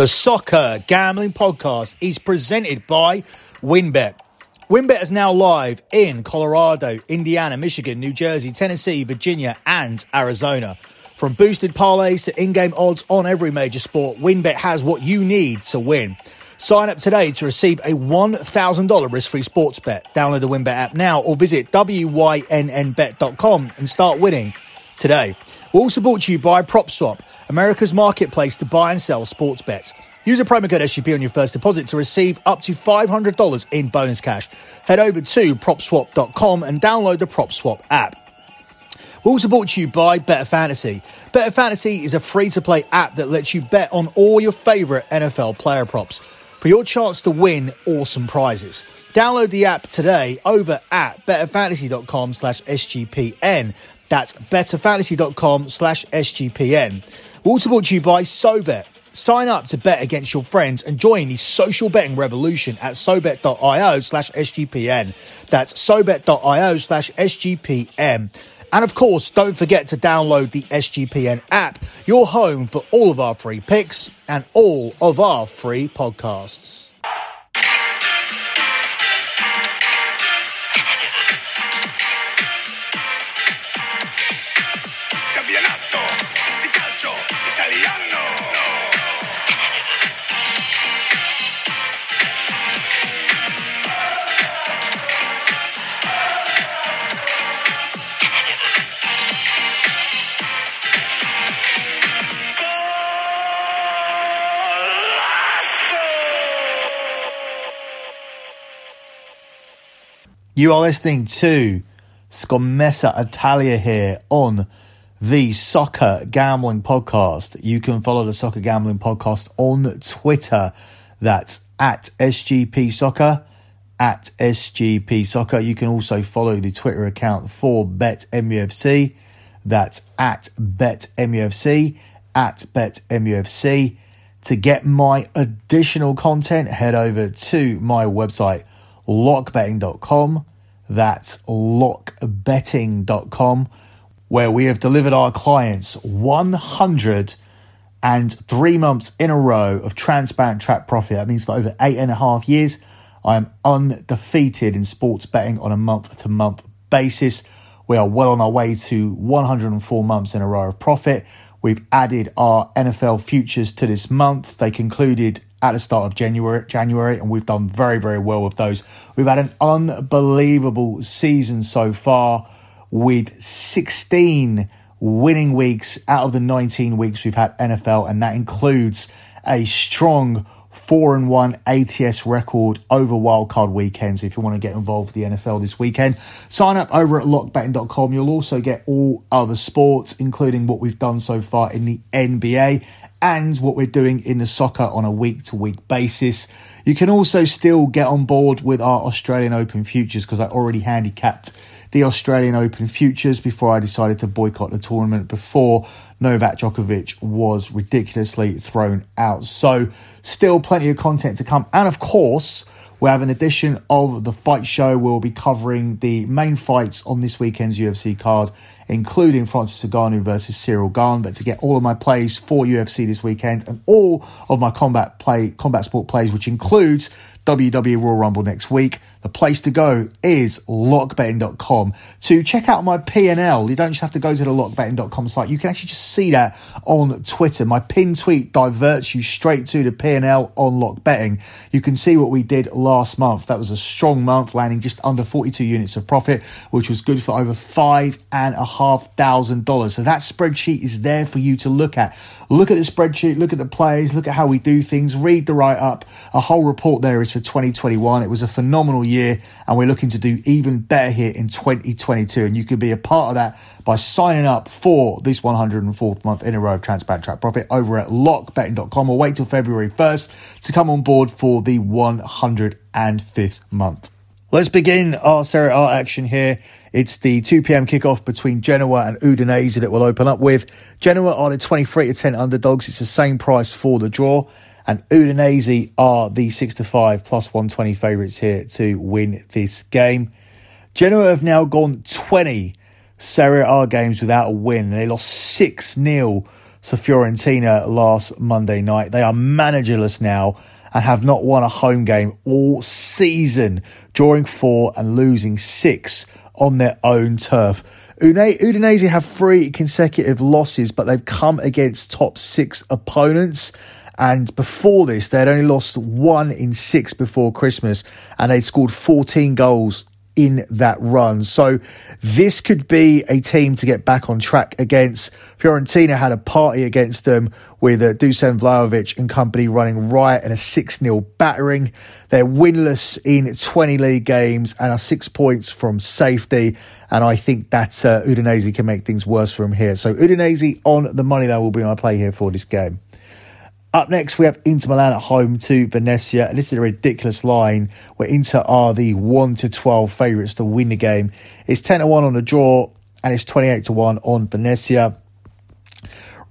The Soccer Gambling Podcast is presented by WynnBET. WynnBET is now live in Colorado, Indiana, Michigan, New Jersey, Tennessee, Virginia, and Arizona. From boosted parlays to in-game odds on every major sport, WynnBET has what you need to win. Sign up today to receive a $1,000 risk-free sports bet. Download the WynnBET app now or visit wynnbet.com and start winning today. We're also brought to you by PropSwap America's marketplace to buy and sell sports bets. Use a promo code SGP on your first deposit to receive up to $500 in bonus cash. Head over to propswap.com and download the PropSwap app. We're also brought to you by Better Fantasy. Better Fantasy is a free to play app that lets you bet on all your favorite NFL player props for your chance to win awesome prizes. Download the app today over at betterfantasy.com slash SGPN. That's betterfantasy.com slash SGPN. Also brought to you by SoBet. Sign up to bet against your friends and join the social betting revolution at sobet.io slash SGPN. That's sobet.io slash SGPN. And of course, don't forget to download the SGPN app, your home for all of our free picks and all of our free podcasts. You are listening to Scommessa Italia here on the Soccer Gambling Podcast. You can follow the Soccer Gambling Podcast on Twitter. That's at SGP Soccer, at SGP Soccer. You can also follow the Twitter account for BetMUFC. That's at BetMUFC, at BetMUFC. To get my additional content, head over to my website, lockbetting.com that's lockbetting.com, where we have delivered our clients 103 months in a row of transparent track profit. That means for over eight and a half years, I am undefeated in sports betting on a month to month basis. We are well on our way to 104 months in a row of profit. We've added our NFL futures to this month. They concluded at the start of January, January, and we've done very, very well with those. We've had an unbelievable season so far with 16 winning weeks out of the 19 weeks we've had NFL, and that includes a strong four and one ATS record over wildcard weekends. If you want to get involved with the NFL this weekend, sign up over at lockbetting.com. You'll also get all other sports, including what we've done so far in the NBA and what we're doing in the soccer on a week to week basis. You can also still get on board with our Australian Open futures because I already handicapped the Australian Open futures before I decided to boycott the tournament before Novak Djokovic was ridiculously thrown out. So, still plenty of content to come. And of course, we have an edition of the fight show. We'll be covering the main fights on this weekend's UFC card, including Francis Ngannou versus Cyril Gane. But to get all of my plays for UFC this weekend and all of my combat play, combat sport plays, which includes WWE Royal Rumble next week, the place to go is lockbetting.com to check out my P&L. You don't just have to go to the lockbetting.com site. You can actually just see that on Twitter. My pin tweet diverts you straight to the P&L on lockbetting. You can see what we did last month. That was a strong month, landing just under 42 units of profit, which was good for over five and a half thousand dollars. So that spreadsheet is there for you to look at. Look at the spreadsheet, look at the plays, look at how we do things, read the write up. A whole report there is for 2021. It was a phenomenal year, and we're looking to do even better here in 2022. And you can be a part of that by signing up for this 104th month in a row of Transparent Track Profit over at lockbetting.com or wait till February 1st to come on board for the 105th month. Let's begin our Serie A action here. It's the 2 p.m. kickoff between Genoa and Udinese that we'll open up with. Genoa are the 23 to 10 underdogs. It's the same price for the draw. And Udinese are the 6 to 5 plus 120 favourites here to win this game. Genoa have now gone 20 Serie A games without a win. They lost 6 0 to Fiorentina last Monday night. They are managerless now and have not won a home game all season, drawing four and losing six on their own turf. Udinese have three consecutive losses, but they've come against top six opponents. And before this, they had only lost one in six before Christmas, and they'd scored 14 goals in that run. So this could be a team to get back on track against. Fiorentina had a party against them with uh, Dusan Vlahovic and company running riot and a 6 0 battering. They're winless in 20 league games and are six points from safety. And I think that uh, Udinese can make things worse for them here. So Udinese on the money that will be my play here for this game. Up next, we have Inter Milan at home to Venezia. And this is a ridiculous line where Inter are the 1 to 12 favourites to win the game. It's 10 to 1 on the draw and it's 28 to 1 on Venezia.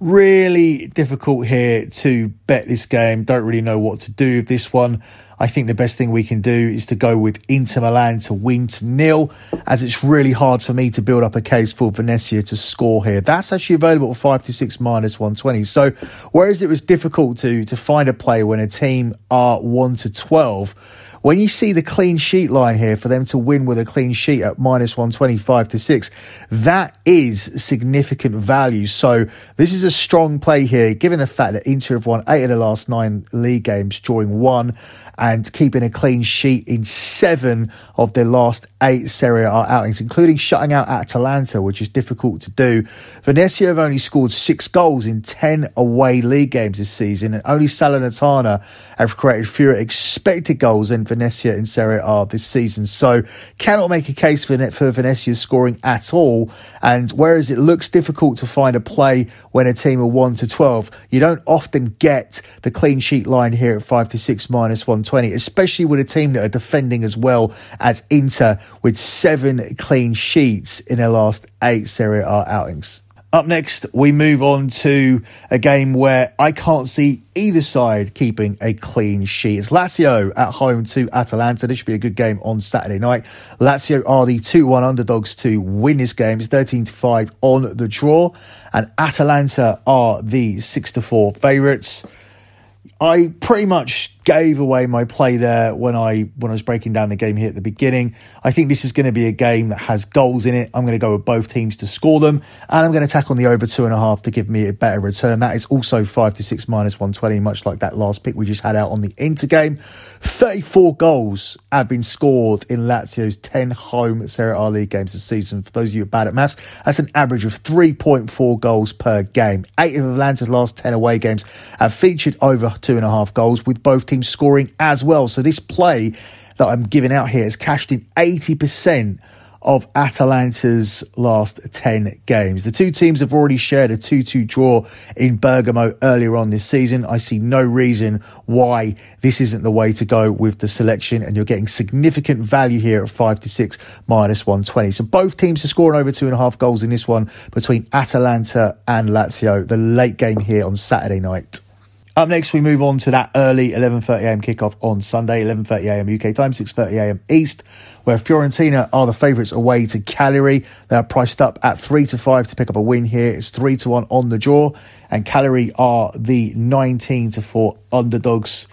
Really difficult here to bet this game. Don't really know what to do with this one. I think the best thing we can do is to go with Inter Milan to win to nil, as it's really hard for me to build up a case for Venezia to score here. That's actually available at five to six minus one twenty. So whereas it was difficult to to find a play when a team are one to twelve when you see the clean sheet line here for them to win with a clean sheet at minus 125 to 6, that is significant value. So this is a strong play here, given the fact that Inter have won eight of the last nine league games, drawing one and keeping a clean sheet in seven of their last eight Serie A outings, including shutting out Atalanta, which is difficult to do. Venezia have only scored six goals in 10 away league games this season, and only Salernitana have created fewer expected goals than Venezia in Serie A this season. So cannot make a case for, for Venezia scoring at all. And whereas it looks difficult to find a play when a team are 1 to 12, you don't often get the clean sheet line here at 5 to 6 minus 120, especially with a team that are defending as well as Inter with seven clean sheets in their last eight Serie A outings. Up next, we move on to a game where I can't see either side keeping a clean sheet. It's Lazio at home to Atalanta. This should be a good game on Saturday night. Lazio are the 2 1 underdogs to win this game. It's 13 to 5 on the draw. And Atalanta are the 6 to 4 favourites. I pretty much gave away my play there when I when I was breaking down the game here at the beginning. I think this is going to be a game that has goals in it. I'm going to go with both teams to score them, and I'm going to tack on the over two and a half to give me a better return. That is also five to six minus one twenty, much like that last pick we just had out on the Inter game. Thirty four goals have been scored in Lazio's ten home Serie A league games this season. For those of you who are bad at maths, that's an average of three point four goals per game. Eight of Atalanta's last ten away games have featured over two and a half goals, with both teams scoring as well. So this play that I'm giving out here has cashed in 80% of Atalanta's last 10 games. The two teams have already shared a 2 2 draw in Bergamo earlier on this season. I see no reason why this isn't the way to go with the selection, and you're getting significant value here at 5 to 6 minus 120. So both teams are scoring over two and a half goals in this one between Atalanta and Lazio, the late game here on Saturday night. Up next, we move on to that early 11.30am kickoff on Sunday, 11.30am UK time, 6.30am East, where Fiorentina are the favourites away to Cagliari. They are priced up at 3 to 5 to pick up a win here. It's 3 to 1 on the draw, and Cagliari are the 19 to 4 underdogs.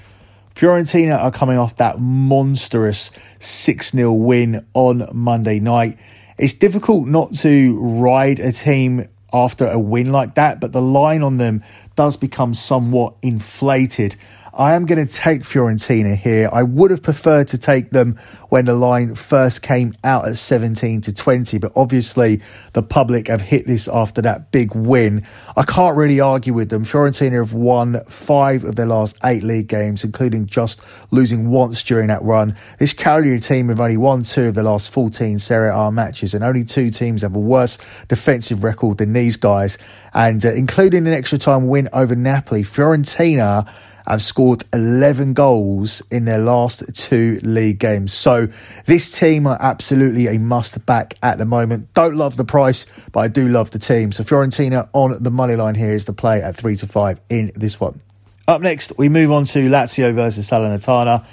Fiorentina are coming off that monstrous 6 0 win on Monday night. It's difficult not to ride a team after a win like that, but the line on them does become somewhat inflated. I am going to take Fiorentina here. I would have preferred to take them when the line first came out at 17 to 20, but obviously the public have hit this after that big win. I can't really argue with them. Fiorentina have won five of their last eight league games, including just losing once during that run. This Cagliari team have only won two of the last 14 Serie A matches, and only two teams have a worse defensive record than these guys. And uh, including an extra time win over Napoli, Fiorentina have scored 11 goals in their last two league games. So this team are absolutely a must back at the moment. Don't love the price, but I do love the team. So Fiorentina on the money line here is the play at 3 to 5 in this one. Up next, we move on to Lazio versus Salernitana,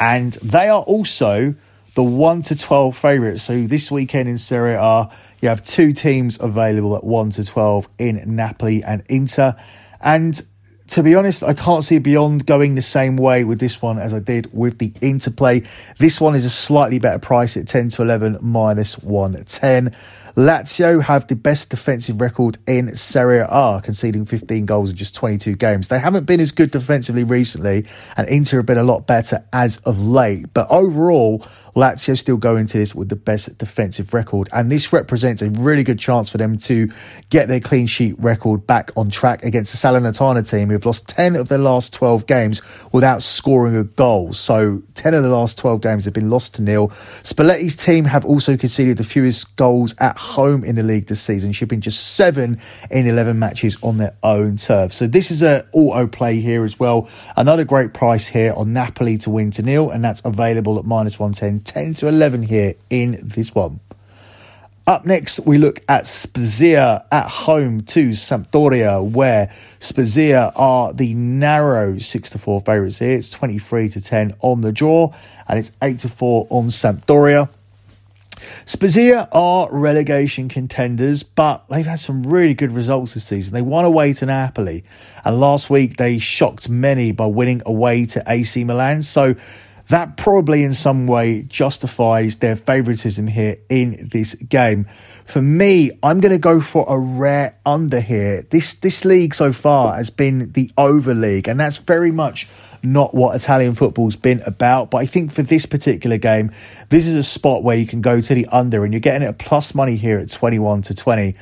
and they are also the 1 to 12 favourites. So this weekend in Serie A, you have two teams available at 1 to 12 in Napoli and Inter. And to be honest, I can't see beyond going the same way with this one as I did with the Inter play. This one is a slightly better price at 10 to 11 minus 110. Lazio have the best defensive record in Serie A, conceding 15 goals in just 22 games. They haven't been as good defensively recently, and Inter have been a lot better as of late. But overall, Lazio still go into this with the best defensive record, and this represents a really good chance for them to get their clean sheet record back on track against the Salernitana team, who have lost 10 of their last 12 games without scoring a goal. So 10 of the last 12 games have been lost to nil. Spalletti's team have also conceded the fewest goals at home in the league this season, shipping just seven in 11 matches on their own turf. So this is a auto play here as well. Another great price here on Napoli to win to nil, and that's available at minus 110 10 to 11 here in this one. Up next, we look at Spezia at home to Sampdoria, where Spezia are the narrow 6 to 4 favourites here. It's 23 to 10 on the draw, and it's 8 to 4 on Sampdoria. Spezia are relegation contenders, but they've had some really good results this season. They won away to Napoli, and last week they shocked many by winning away to AC Milan. So that probably in some way justifies their favouritism here in this game. For me, I'm going to go for a rare under here. This this league so far has been the over league, and that's very much not what Italian football's been about. But I think for this particular game, this is a spot where you can go to the under, and you're getting it plus money here at 21 to 20.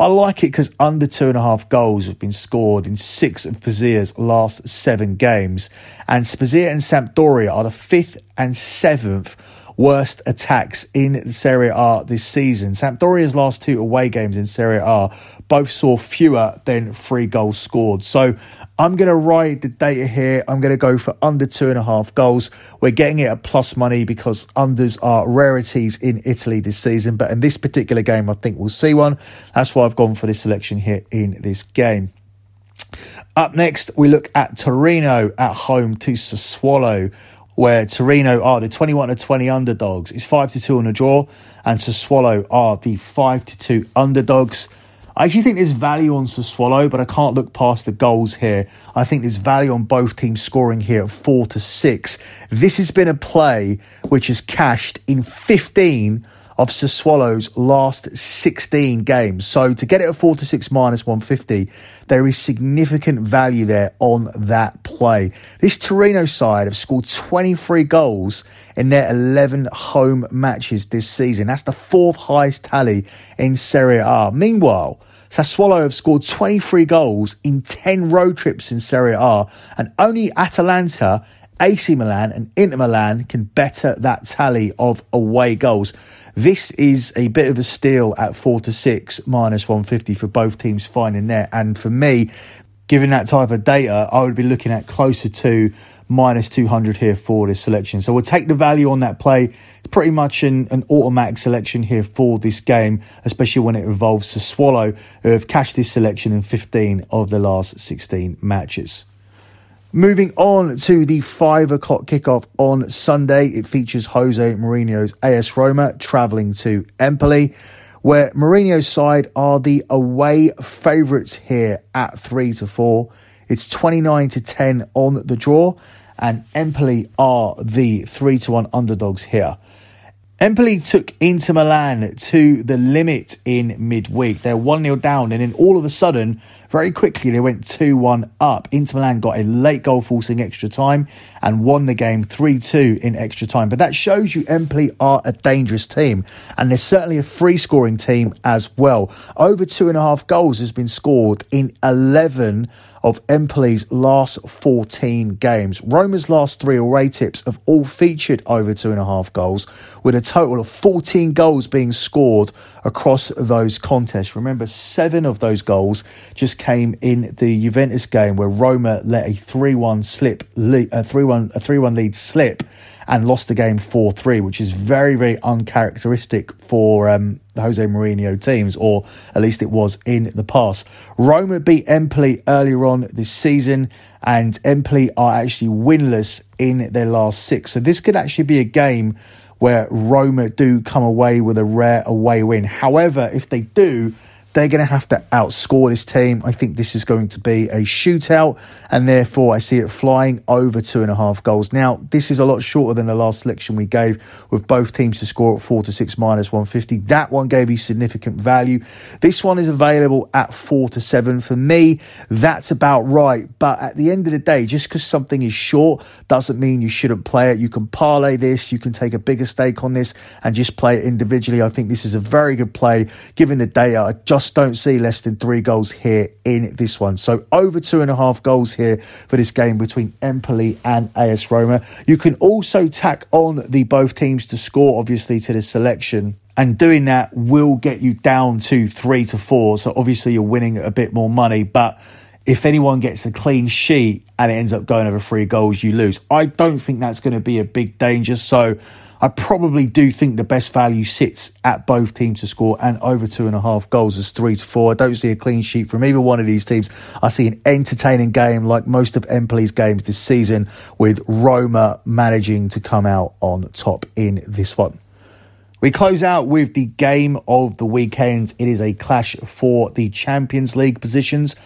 I like it because under two and a half goals have been scored in six of Spezia's last seven games. And Spezia and Sampdoria are the fifth and seventh worst attacks in Serie A this season. Sampdoria's last two away games in Serie A both saw fewer than three goals scored. So I'm going to ride the data here. I'm going to go for under two and a half goals. We're getting it at plus money because unders are rarities in Italy this season. But in this particular game, I think we'll see one. That's why I've gone for this selection here in this game. Up next, we look at Torino at home to Sassuolo, where Torino are the 21 to 20 underdogs. It's 5 to 2 on the draw, and Sassuolo are the 5 to 2 underdogs. I actually think there's value on Sassuolo, but I can't look past the goals here. I think there's value on both teams scoring here at four to six. This has been a play which has cashed in 15 of Sassuolo's last 16 games. So to get it at 4 to 6 minus 150, there is significant value there on that play. This Torino side have scored 23 goals in their 11 home matches this season. That's the fourth highest tally in Serie A. Meanwhile, Sassuolo have scored 23 goals in 10 road trips in Serie A, and only Atalanta, AC Milan, and Inter Milan can better that tally of away goals. This is a bit of a steal at 4 to 6 minus 150 for both teams finding net. And for me, given that type of data, I would be looking at closer to minus 200 here for this selection. So we'll take the value on that play. It's pretty much an, an automatic selection here for this game, especially when it involves Sassuolo, who have cashed this selection in 15 of the last 16 matches. Moving on to the five o'clock kickoff on Sunday, it features Jose Mourinho's AS Roma travelling to Empoli, where Mourinho's side are the away favourites here at three to four. It's 29 to 10 on the draw, and Empoli are the three to one underdogs here. Empoli took Inter Milan to the limit in midweek. They're 1 0 down, and then all of a sudden, very quickly, they went 2 1 up. Inter Milan got a late goal forcing extra time and won the game 3 2 in extra time. But that shows you Empoli are a dangerous team, and they're certainly a free scoring team as well. Over two and a half goals has been scored in 11 of Empoli's last 14 games. Roma's last three away tips have all featured over two and a half goals, with a total of 14 goals being scored across those contests. Remember, seven of those goals just came in the Juventus game where Roma let a 3 1 slip, a 3 1 a 3 1 lead slip and lost the game 4 3, which is very, very uncharacteristic for um, the Jose Mourinho teams, or at least it was in the past. Roma beat Empoli earlier on this season, and Empoli are actually winless in their last six. So this could actually be a game where Roma do come away with a rare away win. However, if they do, they're going to have to outscore this team. I think this is going to be a shootout, and therefore I see it flying over two and a half goals. Now, this is a lot shorter than the last selection we gave, with both teams to score at four to six minus 150. That one gave you significant value. This one is available at four to seven. For me, that's about right. But at the end of the day, just because something is short doesn't mean you shouldn't play it. You can parlay this, you can take a bigger stake on this, and just play it individually. I think this is a very good play given the data. I just just don't see less than three goals here in this one. So over two and a half goals here for this game between Empoli and AS Roma. You can also tack on the both teams to score, obviously, to the selection. And doing that will get you down to three to four. So obviously you're winning a bit more money. But if anyone gets a clean sheet and it ends up going over three goals, you lose. I don't think that's going to be a big danger. So I probably do think the best value sits at both teams to score and over two and a half goals as three to four. I don't see a clean sheet from either one of these teams. I see an entertaining game like most of Empoli's games this season with Roma managing to come out on top in this one. We close out with the game of the weekend. It is a clash for the Champions League positions.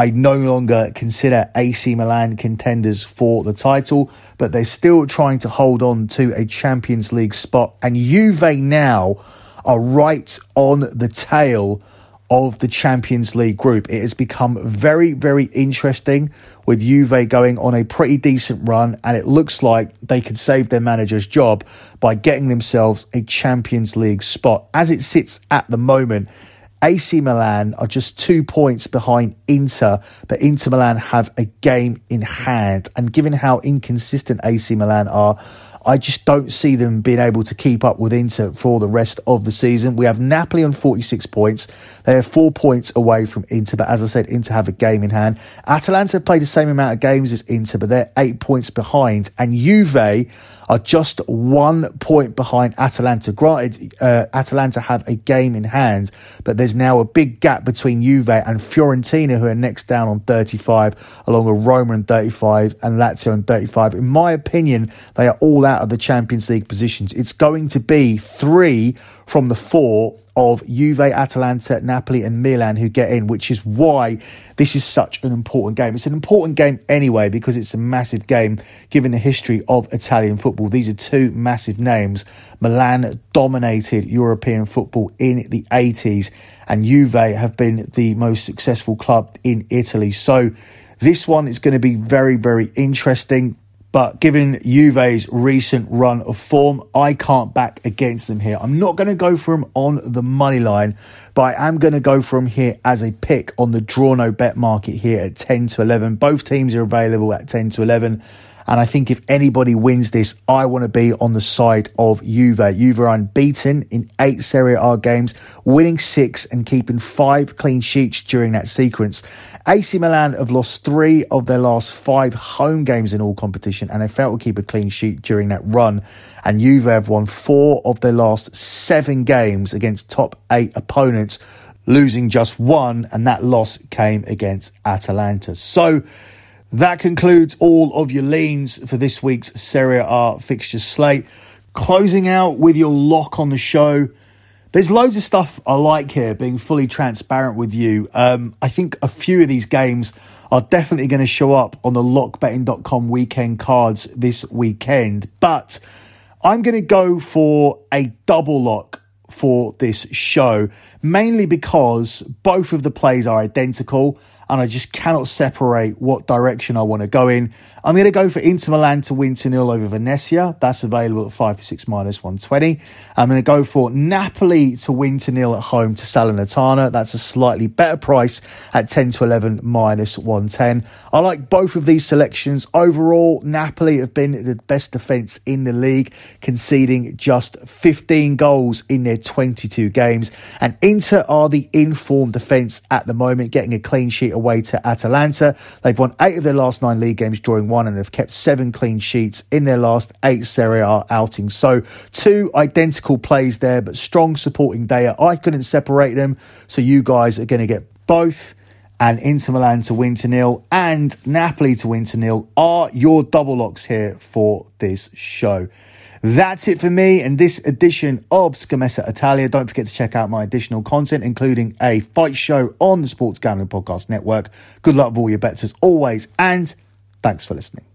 I no longer consider AC Milan contenders for the title, but they're still trying to hold on to a Champions League spot. And Juve now are right on the tail of the Champions League group. It has become very, very interesting with Juve going on a pretty decent run, and it looks like they could save their manager's job by getting themselves a Champions League spot. As it sits at the moment, AC Milan are just two points behind Inter, but Inter Milan have a game in hand. And given how inconsistent AC Milan are, I just don't see them being able to keep up with Inter for the rest of the season. We have Napoli on 46 points. They are four points away from Inter, but as I said, Inter have a game in hand. Atalanta have played the same amount of games as Inter, but they're eight points behind. And Juve are just one point behind Atalanta. Granted, uh, Atalanta have a game in hand, but there's now a big gap between Juve and Fiorentina, who are next down on 35, along with Roma on 35 and Lazio on 35. In my opinion, they are all out of the Champions League positions. It's going to be three from the four of Juve, Atalanta, Napoli, and Milan who get in, which is why this is such an important game. It's an important game anyway because it's a massive game given the history of Italian football. These are two massive names. Milan dominated European football in the 80s, and Juve have been the most successful club in Italy. So, this one is going to be very, very interesting. But given Juve's recent run of form, I can't back against them here. I'm not going to go for them on the money line, but I am going to go for them here as a pick on the draw no bet market here at 10 to 11. Both teams are available at 10 to 11. And I think if anybody wins this, I want to be on the side of Juve. Juve are unbeaten in eight Serie A games, winning six and keeping five clean sheets during that sequence. AC Milan have lost three of their last five home games in all competition, and they failed to keep a clean sheet during that run. And Juve have won four of their last seven games against top eight opponents, losing just one, and that loss came against Atalanta. So, that concludes all of your leans for this week's Serie A fixture slate. Closing out with your lock on the show. There's loads of stuff I like here, being fully transparent with you. Um, I think a few of these games are definitely going to show up on the lockbetting.com weekend cards this weekend, but I'm going to go for a double lock for this show, mainly because both of the plays are identical and I just cannot separate what direction I want to go in. I'm going to go for Inter Milan to win 2 0 over Venezia. That's available at 5 to 6 minus 120. I'm going to go for Napoli to win 2 0 at home to Salernitana. That's a slightly better price at 10 to 11 minus 110. I like both of these selections. Overall, Napoli have been the best defence in the league, conceding just 15 goals in their 22 games. And Inter are the informed defence at the moment, getting a clean sheet away to Atalanta. They've won eight of their last nine league games, drawing one, and have kept seven clean sheets in their last eight Serie A outings. So, two identical plays there, but strong supporting data. I couldn't separate them, so you guys are going to get both. And Inter Milan to win to nil and Napoli to win to nil are your double locks here for this show. That's it for me and this edition of Scommessa Italia. Don't forget to check out my additional content, including a fight show on the Sports Gambling Podcast Network. Good luck with all your bets as always, and thanks for listening.